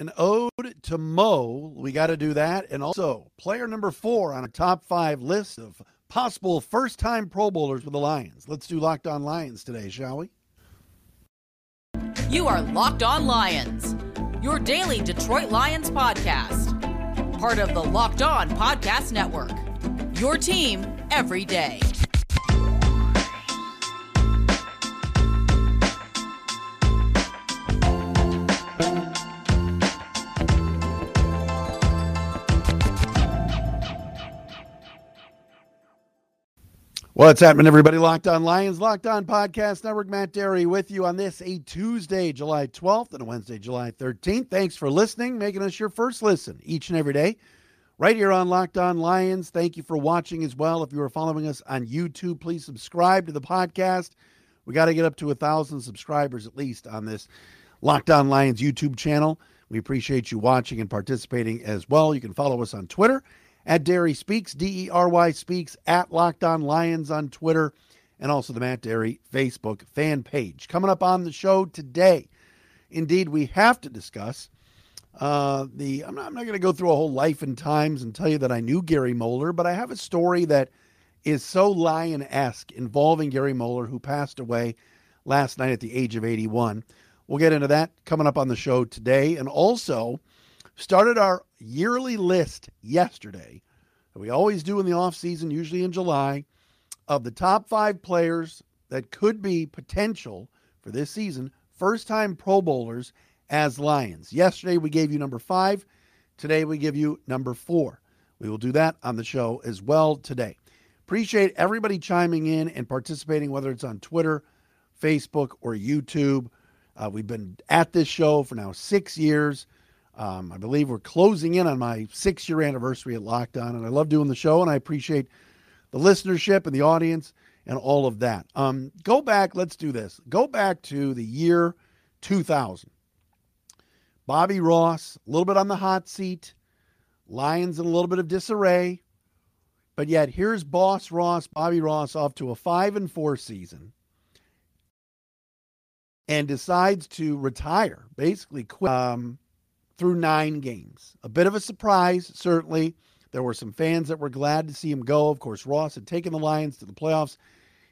an ode to Mo. We got to do that. And also, player number four on a top five list of possible first time Pro Bowlers with the Lions. Let's do Locked On Lions today, shall we? You are Locked On Lions, your daily Detroit Lions podcast. Part of the Locked On Podcast Network. Your team every day. What's happening, everybody? Locked on Lions, Locked on Podcast Network. Matt Dery with you on this a Tuesday, July 12th, and a Wednesday, July 13th. Thanks for listening, making us your first listen each and every day, right here on Locked On Lions. Thank you for watching as well. If you are following us on YouTube, please subscribe to the podcast. We got to get up to a thousand subscribers at least on this Locked On Lions YouTube channel. We appreciate you watching and participating as well. You can follow us on Twitter at Dery Speaks, D E R Y Speaks, at Locked On Lions on Twitter, and also the Matt Dery Facebook fan page. Coming up on the show today, indeed, we have to discuss uh, the. I'm not, I'm not going to go through a whole life and times and tell you that I knew Gary Moeller, but I have a story that is so lion esque involving Gary Moeller, who passed away last night at the age of 81. We'll get into that coming up on the show today. And also, started our yearly list yesterday that we always do in the off season, usually in July, of the top five players that could be potential for this season, first time Pro Bowlers as Lions. Yesterday we gave you number five. Today we give you number four. We will do that on the show as well today. Appreciate everybody chiming in and participating, whether it's on Twitter, Facebook, or YouTube. Uh, we've been at this show for now six years. Um, I believe we're closing in on my six year anniversary at Locked On, and I love doing the show, and I appreciate the listenership and the audience and all of that. Um, go back, let's do this. Go back to the year 2000. Bobby Ross, a little bit on the hot seat, Lions in a little bit of disarray, but yet here's Boss Ross, Bobby Ross, off to a five and four season and decides to retire, basically quit. Um, through nine games. A bit of a surprise, certainly. There were some fans that were glad to see him go. Of course, Ross had taken the Lions to the playoffs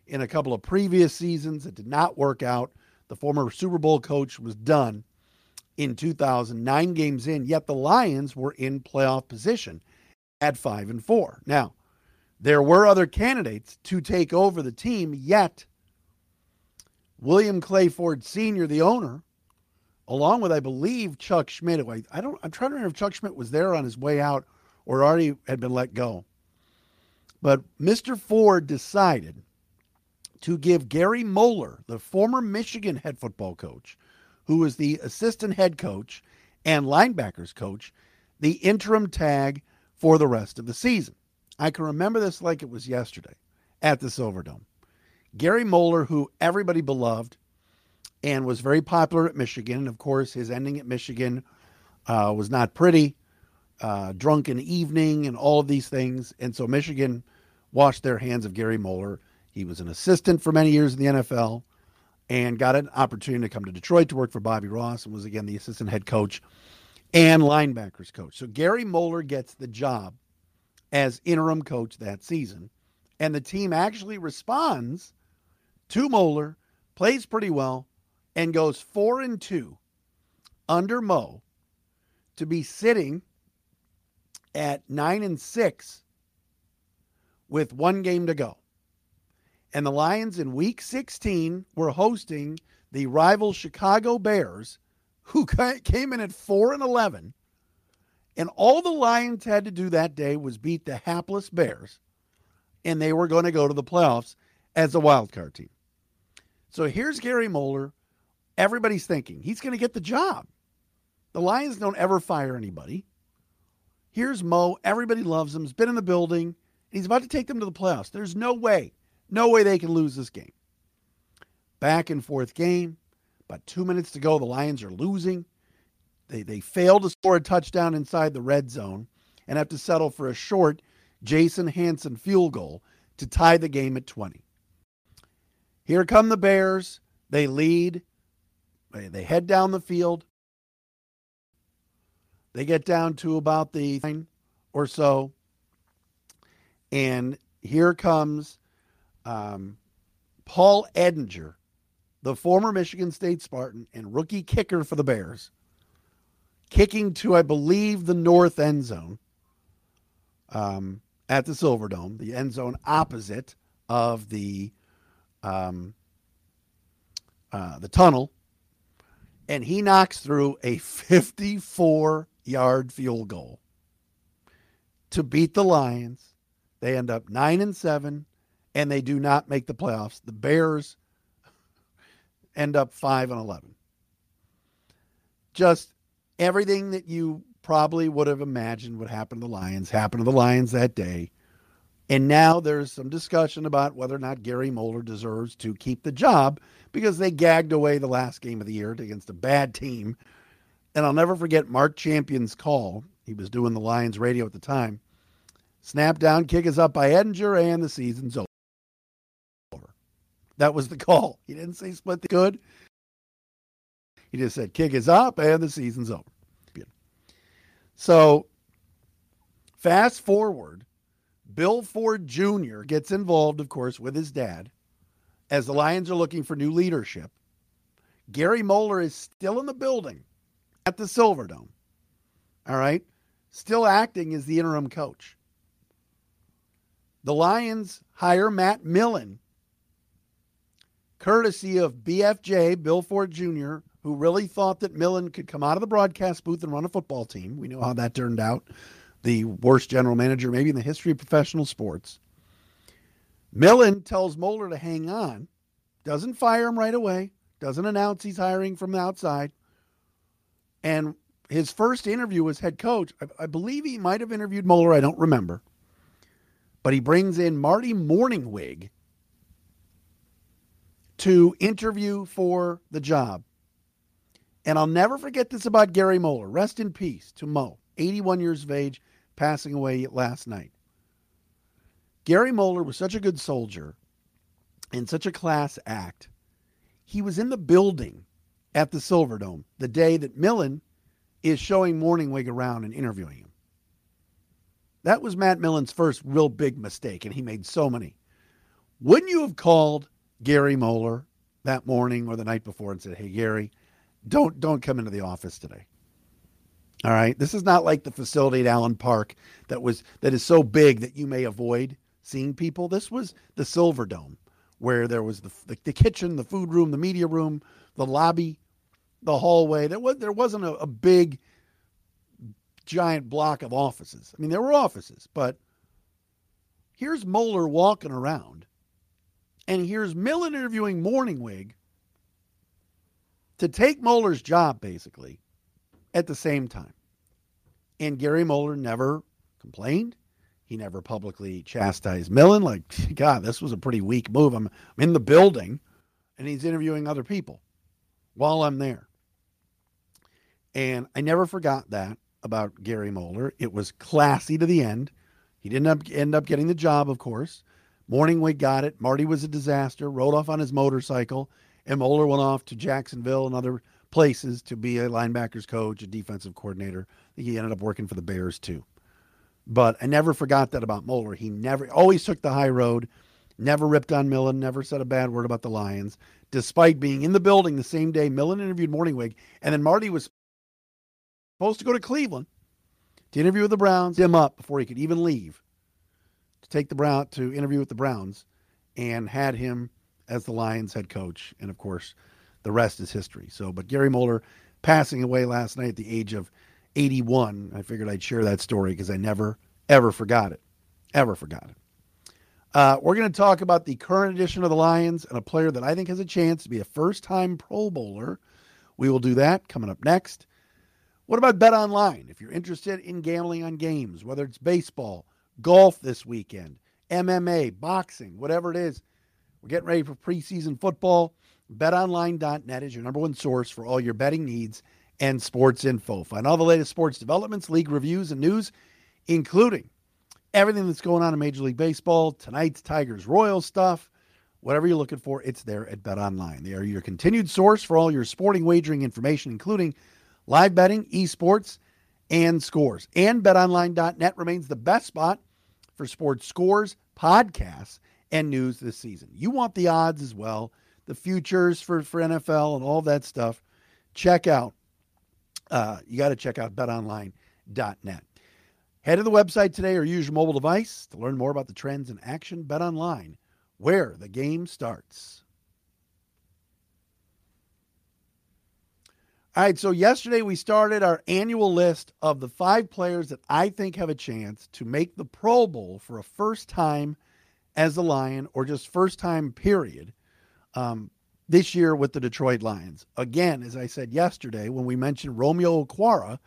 in a couple of previous seasons. It did not work out. The former Super Bowl coach was done in 2009 games in, yet the Lions were in playoff position at five and four. Now, there were other candidates to take over the team, yet William Clay Ford Sr., the owner, along with I believe Chuck Schmidt. I, don't. I'm trying to remember if Chuck Schmidt was there on his way out or already had been let go. But Mr. Ford decided to give Gary Moeller, the former Michigan head football coach, who was the assistant head coach and linebackers coach, the interim tag for the rest of the season. I can remember this like it was yesterday at the Silverdome. Gary Moeller, who everybody beloved, and was very popular at Michigan. And of course, his ending at Michigan uh, was not pretty. Uh, drunken evening and all of these things. And so Michigan washed their hands of Gary Moeller. He was an assistant for many years in the NFL and got an opportunity to come to Detroit to work for Bobby Ross and was again the assistant head coach and linebackers coach. So Gary Moeller gets the job as interim coach that season. And the team actually responds to Moeller, plays pretty well, and goes four and two under Mo to be sitting at nine and six with one game to go. And the Lions in week 16 were hosting the rival Chicago Bears, who came in at 4 and 11. And all the Lions had to do that day was beat the hapless Bears, and they were going to go to the playoffs as a wild card team. So here's Gary Moeller everybody's thinking he's going to get the job. The Lions don't ever fire anybody. Here's Mo. Everybody loves him. He's been in the building. He's about to take them to the playoffs. There's no way, no way they can lose this game. Back and forth game. About two minutes to go. The Lions are losing. They, they fail to score a touchdown inside the red zone and have to settle for a short Jason Hanson field goal to tie the game at 20. Here come the Bears. They lead. They, head down the field. They get down to about the nine or so. And here comes um, Paul Edinger, the former Michigan State Spartan and rookie kicker for the Bears, kicking to, I believe, the north end zone um, at the Silverdome, the end zone opposite of the um, uh, the tunnel, and he knocks through a 54 yard field goal to beat the Lions. They end up nine and seven, and they do not make the playoffs. The Bears end up five and eleven. Just everything that you probably would have imagined would happen to the Lions happened to the Lions that day. And now there's some discussion about whether or not Gary Moeller deserves to keep the job because they gagged away the last game of the year against a bad team. And I'll never forget Mark Champion's call. He was doing the Lions radio at the time. Snap down, kick is up by Edinger, and the season's over. That was the call. He didn't say split the good. He just said kick is up and the season's over. So fast forward, Bill Ford Jr. gets involved, of course, with his dad as the Lions are looking for new leadership. Gary Moeller is still in the building at the Silverdome. All right. Still acting as the interim coach. The Lions hire Matt Millen, courtesy of BFJ, Bill Ford Jr., who really thought that Millen could come out of the broadcast booth and run a football team. We know how that turned out. The worst general manager, maybe in the history of professional sports. Millen tells Moeller to hang on, doesn't fire him right away, doesn't announce he's hiring from the outside. And his first interview as head coach, I, I believe he might have interviewed Moeller, I don't remember. But he brings in Marty Mornhinweg to interview for the job. And I'll never forget this about Gary Moeller. Rest in peace to Mo, 81 years of age, passing away last night. Gary Moeller was such a good soldier and such a class act. He was in the building at the Silverdome the day that Millen is showing Mornhinweg around and interviewing him. That was Matt Millen's first real big mistake, and he made so many. Wouldn't you have called Gary Moeller that morning or the night before and said, "Hey, Gary, don't don't come into the office today. All right. This is not like the facility at Allen Park that was that is so big that you may avoid seeing people. This was the Silver Dome, where there was the, the, the kitchen, the food room, the media room, the lobby, the hallway. There was there wasn't a, a big giant block of offices. I mean, there were offices, but here's Moeller walking around, and here's Millen interviewing Mornhinweg to take Moeller's job, basically, at the same time. And Gary Moeller never complained. He never publicly chastised Millen, like, God, this was a pretty weak move. I'm, I'm in the building and he's interviewing other people while I'm there. And I never forgot that about Gary Moeller. It was classy to the end. He didn't end up getting the job, of course. Mornhinweg got it. Marty was a disaster, rode off on his motorcycle, and Moeller went off to Jacksonville and other places to be a linebackers coach, a defensive coordinator. He ended up working for the Bears too. But I never forgot that about Moeller. He never always took the high road, never ripped on Millen, never said a bad word about the Lions, despite being in the building the same day Millen interviewed Mornhinweg, and then Marty was supposed to go to Cleveland to interview with the Browns, him up before he could even leave to take the Brown to interview with the Browns, and had him as the Lions head coach. And of course, the rest is history. So, but Gary Moeller passing away last night at the age of 81, I figured I'd share that story because I never, ever forgot it. Ever forgot it. Uh, we're going to talk about the current edition of the Lions and a player that I think has a chance to be a first time Pro Bowler. We will do that coming up next. What about Bet Online? If you're interested in gambling on games, whether it's baseball, golf this weekend, MMA, boxing, whatever it is, we're getting ready for preseason football. BetOnline.net is your number one source for all your betting needs and sports info. Find all the latest sports developments, league reviews, and news, including everything that's going on in Major League Baseball, tonight's Tigers Royals stuff, whatever you're looking for, it's there at BetOnline. They are your continued source for all your sporting wagering information, including live betting, esports, and scores. And betonline.net remains the best spot for sports scores, podcasts, and news this season. You want the odds as well, the futures for, for NFL and all that stuff. Check out, uh, you got to check out betonline.net. Head to the website today or use your mobile device to learn more about the trends in action. Bet online, where the game starts. All right, so yesterday we started our annual list of the five players that I think have a chance to make the Pro Bowl for a first time as a Lion or just first time, period, um, this year with the Detroit Lions. Again, as I said yesterday, when we mentioned Romeo Okwara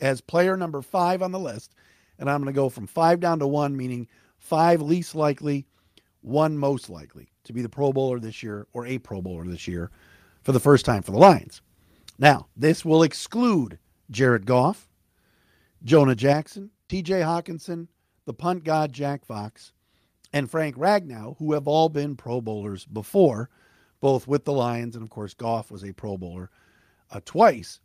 as player number five on the list, and I'm going to go from five down to one, meaning five least likely, one most likely to be the Pro Bowler this year or a Pro Bowler this year for the first time for the Lions. Now, this will exclude Jared Goff, Jonah Jackson, TJ Hockenson, the punt god Jack Fox, and Frank Ragnow, who have all been Pro Bowlers before, both with the Lions, and of course, Goff was a Pro Bowler uh, twice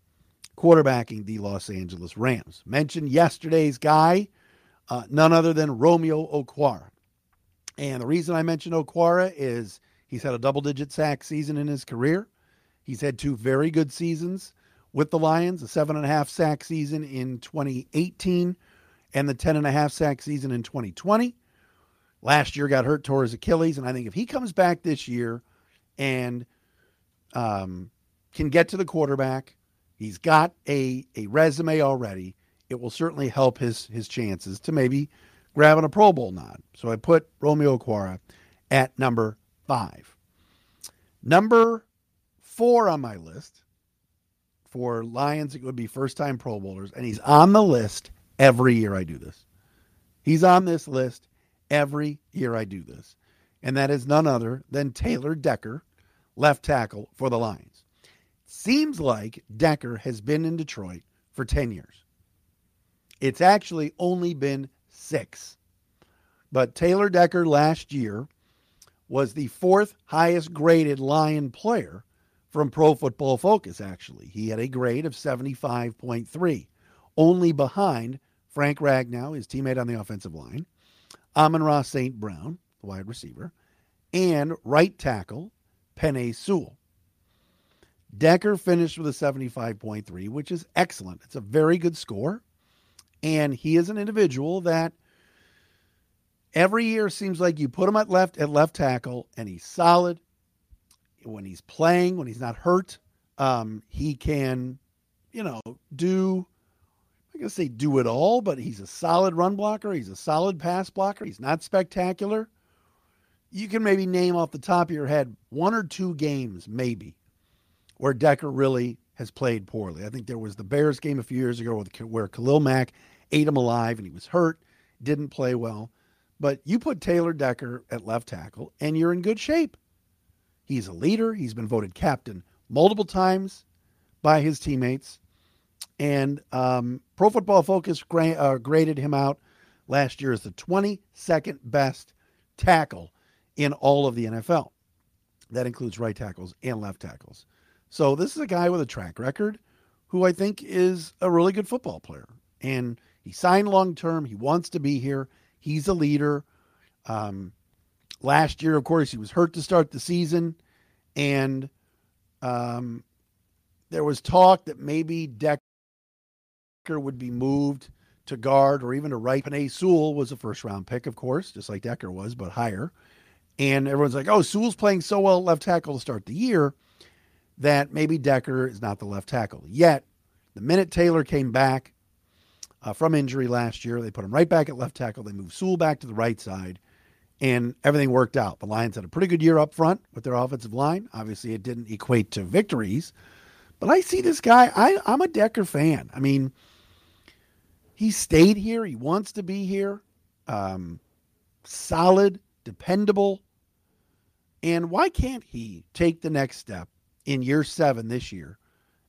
quarterbacking the Los Angeles Rams. Mentioned yesterday's guy, uh, none other than Romeo Okwara. And the reason I mentioned Okwara is he's had a double digit sack season in his career. He's had two very good seasons with the Lions a seven and a half sack season in 2018 and the 10 and a half sack season in 2020. Last year got hurt, tore his Achilles. And I think if he comes back this year and um, can get to the quarterback, He's got a, a resume already. It will certainly help his his chances to maybe grabbing a Pro Bowl nod. So I put Romeo Okwara at number five. Number four on my list for Lions, it would be first time Pro Bowlers, and he's on the list every year I do this. He's on this list every year I do this. And that is none other than Taylor Decker, left tackle for the Lions. Seems like Decker has been in Detroit for 10 years. It's actually only been six. But Taylor Decker last year was the fourth highest graded Lion player from Pro Football Focus, actually. He had a grade of 75.3, only behind Frank Ragnow, his teammate on the offensive line, Amon-Ra St. Brown, wide receiver, and right tackle Penei Sewell. Decker finished with a 75.3, which is excellent. It's a very good score. And he is an individual that every year seems like you put him at left at left tackle and he's solid. When he's playing, when he's not hurt, um, he can, you know, do I'm gonna say do it all, but he's a solid run blocker, he's a solid pass blocker, he's not spectacular. You can maybe name off the top of your head one or two games, maybe, where Decker really has played poorly. I think there was the Bears game a few years ago where Khalil Mack ate him alive and he was hurt, didn't play well. But you put Taylor Decker at left tackle and you're in good shape. He's a leader. He's been voted captain multiple times by his teammates. And um, Pro Football Focus gra- uh, graded him out last year as the 22nd best tackle in all of the NFL. That includes right tackles and left tackles. So this is a guy with a track record who I think is a really good football player. And he signed long term. He wants to be here. He's a leader. Um, last year, of course, he was hurt to start the season. And um, there was talk that maybe Decker would be moved to guard or even to right. Penei Sewell was a first round pick, of course, just like Decker was, but higher. And everyone's like, oh, Sewell's playing so well left tackle to start the year that maybe Decker is not the left tackle. Yet, the minute Taylor came back uh, from injury last year, they put him right back at left tackle. They moved Sewell back to the right side, and everything worked out. The Lions had a pretty good year up front with their offensive line. Obviously, it didn't equate to victories, but I see this guy. I, I'm a Decker fan. I mean, he stayed here. He wants to be here. Um, solid, dependable. And why can't he take the next step in year seven this year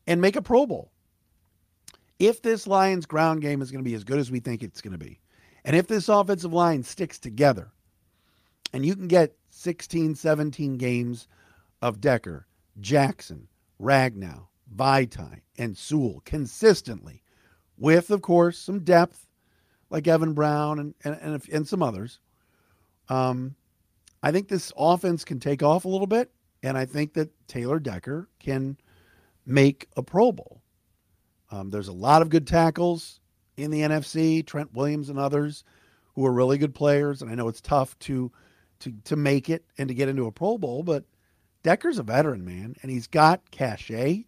and make a Pro Bowl. If this Lions ground game is going to be as good as we think it's going to be, and if this offensive line sticks together, and you can get 16, 17 games of Decker, Jackson, Ragnow, Vaitai, and Sewell consistently with, of course, some depth like Evan Brown and, and, and, and some others. Um, I think this offense can take off a little bit, and I think that Taylor Decker can make a Pro Bowl. Um, there's a lot of good tackles in the NFC, Trent Williams and others who are really good players, and I know it's tough to to to make it and to get into a Pro Bowl, but Decker's a veteran, man, and he's got cachet.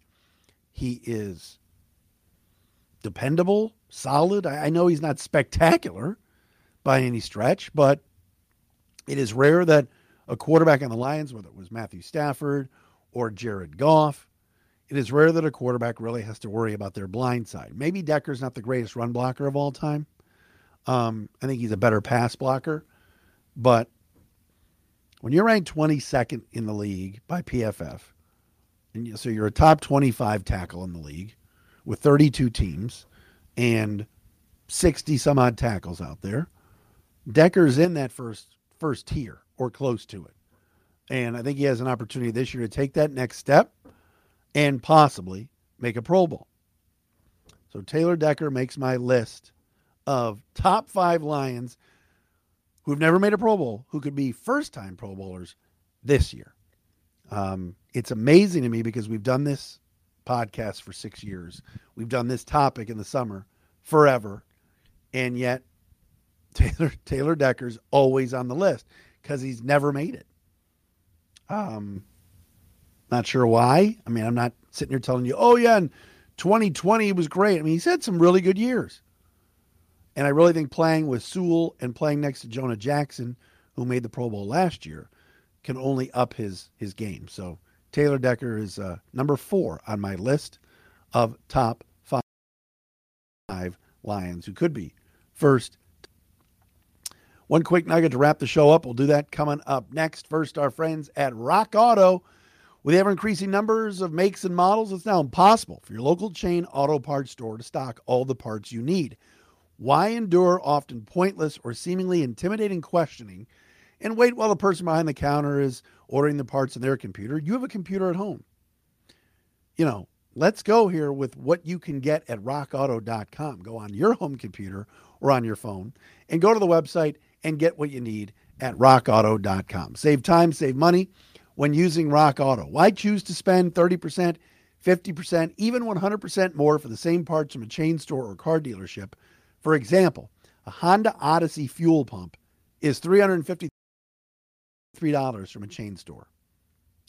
He is dependable, solid. I, I know he's not spectacular by any stretch, but it is rare that a quarterback on the Lions, whether it was Matthew Stafford or Jared Goff, it is rare that a quarterback really has to worry about their blind side. Maybe Decker's not the greatest run blocker of all time. Um, I think he's a better pass blocker. But when you're ranked 22nd in the league by PFF, and so you're a top 25 tackle in the league with 32 teams and 60 some odd tackles out there, Decker's in that first first tier or close to it. And I think he has an opportunity this year to take that next step and possibly make a Pro Bowl. So Taylor Decker makes my list of top five Lions who've never made a Pro Bowl who could be first time Pro Bowlers this year. Um, it's amazing to me because we've done this podcast for six years. We've done this topic in the summer forever. And yet Taylor Taylor Decker's always on the list because he's never made it. Um, not sure why. I mean, I'm not sitting here telling you, oh, yeah, in 2020 was great. I mean, he's had some really good years. And I really think playing with Sewell and playing next to Jonah Jackson, who made the Pro Bowl last year, can only up his his game. So Taylor Decker is uh, number four on my list of top five Lions who could be first. One quick nugget to wrap the show up. We'll do that coming up next. First, our friends at Rock Auto. With ever increasing numbers of makes and models, it's now impossible for your local chain auto parts store to stock all the parts you need. Why endure often pointless or seemingly intimidating questioning and wait while the person behind the counter is ordering the parts in their computer? You have a computer at home. You know, let's go here with what you can get at rockauto.com. Go on your home computer or on your phone and go to the website and get what you need at rockauto.com. Save time, save money when using Rock Auto. Why choose to spend 30%, 50%, even 100% more for the same parts from a chain store or car dealership? For example, a Honda Odyssey fuel pump is $353 from a chain store.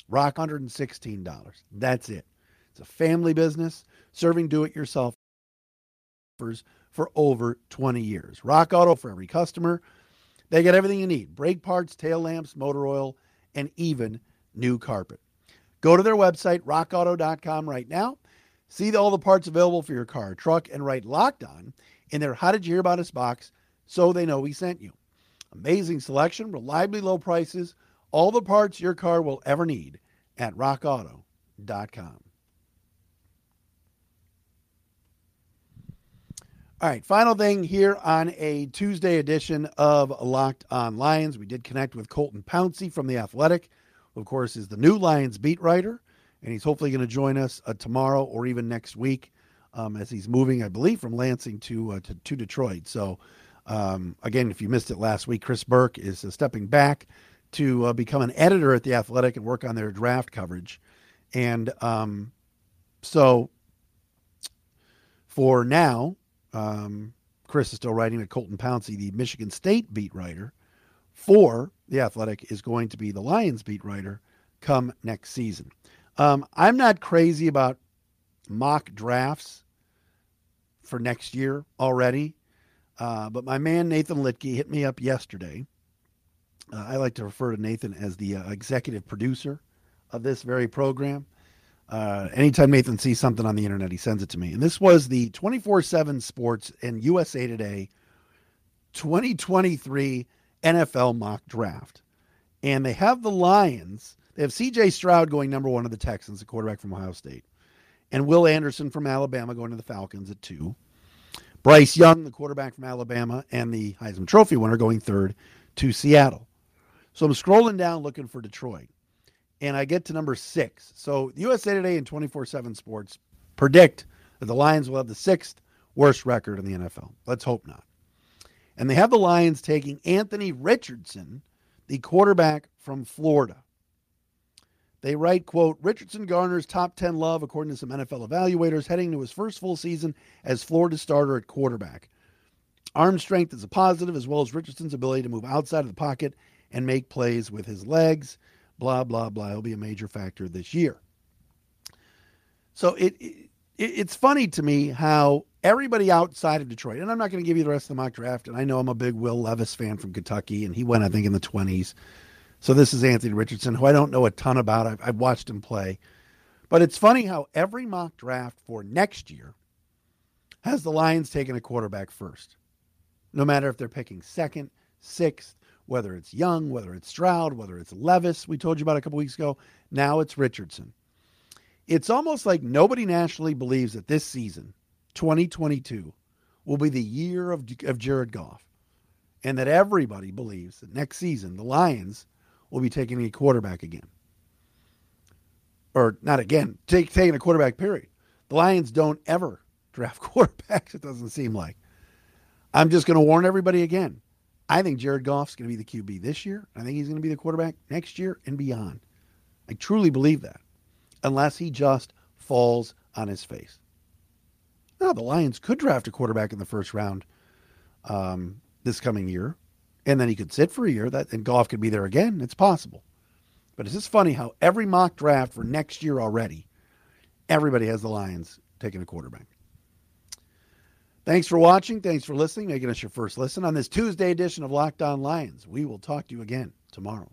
Rock $116. That's it. It's a family business serving do it yourselfers for over 20 years. Rock Auto for every customer. They get everything you need brake parts, tail lamps, motor oil, and even new carpet. Go to their website, rockauto.com, right now. See all the parts available for your car, truck, and write locked on in their How Did You Hear About Us box so they know we sent you. Amazing selection, reliably low prices, all the parts your car will ever need at rockauto.com. All right, final thing here on a Tuesday edition of Locked on Lions. We did connect with Colton Pouncy from The Athletic of course, is the new Lions beat writer, and he's hopefully going to join us uh, tomorrow or even next week um, as he's moving, I believe, from Lansing to uh, to, to, Detroit. So, um, again, if you missed it last week, Chris Burke is uh, stepping back to uh, become an editor at the Athletic and work on their draft coverage, and um, so for now. Um, Chris is still writing at Colton Pouncy, the Michigan State beat writer for the Athletic is going to be the Lions beat writer come next season. Um, I'm not crazy about mock drafts for next year already, uh, but my man Nathan Litke hit me up yesterday. Uh, I like to refer to Nathan as the uh, executive producer of this very program. Uh, anytime Nathan sees something on the internet, he sends it to me. And this was the 24 7 Sports and USA Today 2023 NFL mock draft. And they have the Lions. They have CJ Stroud going number one to the Texans, the quarterback from Ohio State, and Will Anderson from Alabama going to the Falcons at two. Bryce Young, the quarterback from Alabama, and the Heisman Trophy winner going third to Seattle. So I'm scrolling down looking for Detroit, and I get to number six. So USA Today and 24 7 Sports predict that the Lions will have the sixth worst record in the NFL. Let's hope not. And they have the Lions taking Anthony Richardson, the quarterback from Florida. They write, quote, Richardson garners top 10 love according to some NFL evaluators heading to his first full season as Florida starter at quarterback. Arm strength is a positive, as well as Richardson's ability to move outside of the pocket and make plays with his legs. Blah, blah, blah. It'll be a major factor this year. So it, it it's funny to me how everybody outside of Detroit, and I'm not going to give you the rest of the mock draft, and I know I'm a big Will Levis fan from Kentucky, and he went, I think, in the 20s. So this is Anthony Richardson, who I don't know a ton about. I've, I've watched him play. But it's funny how every mock draft for next year has the Lions taking a quarterback first, no matter if they're picking second, sixth, whether it's Young, whether it's Stroud, whether it's Levis, we told you about a couple weeks ago. Now it's Richardson. It's almost like nobody nationally believes that this season, 2022, will be the year of, of Jared Goff, and that everybody believes that next season the Lions will be taking a quarterback again. Or not again, take, taking a quarterback, period. The Lions don't ever draft quarterbacks, it doesn't seem like. I'm just going to warn everybody again. I think Jared Goff's going to be the QB this year. I think he's going to be the quarterback next year and beyond. I truly believe that, unless he just falls on his face. Now, the Lions could draft a quarterback in the first round um, this coming year and then he could sit for a year. That and Goff could be there again. It's possible. But it's just funny how every mock draft for next year already, everybody has the Lions taking a quarterback. Thanks for watching. Thanks for listening, making us your first listen on this Tuesday edition of Locked On Lions. We will talk to you again tomorrow.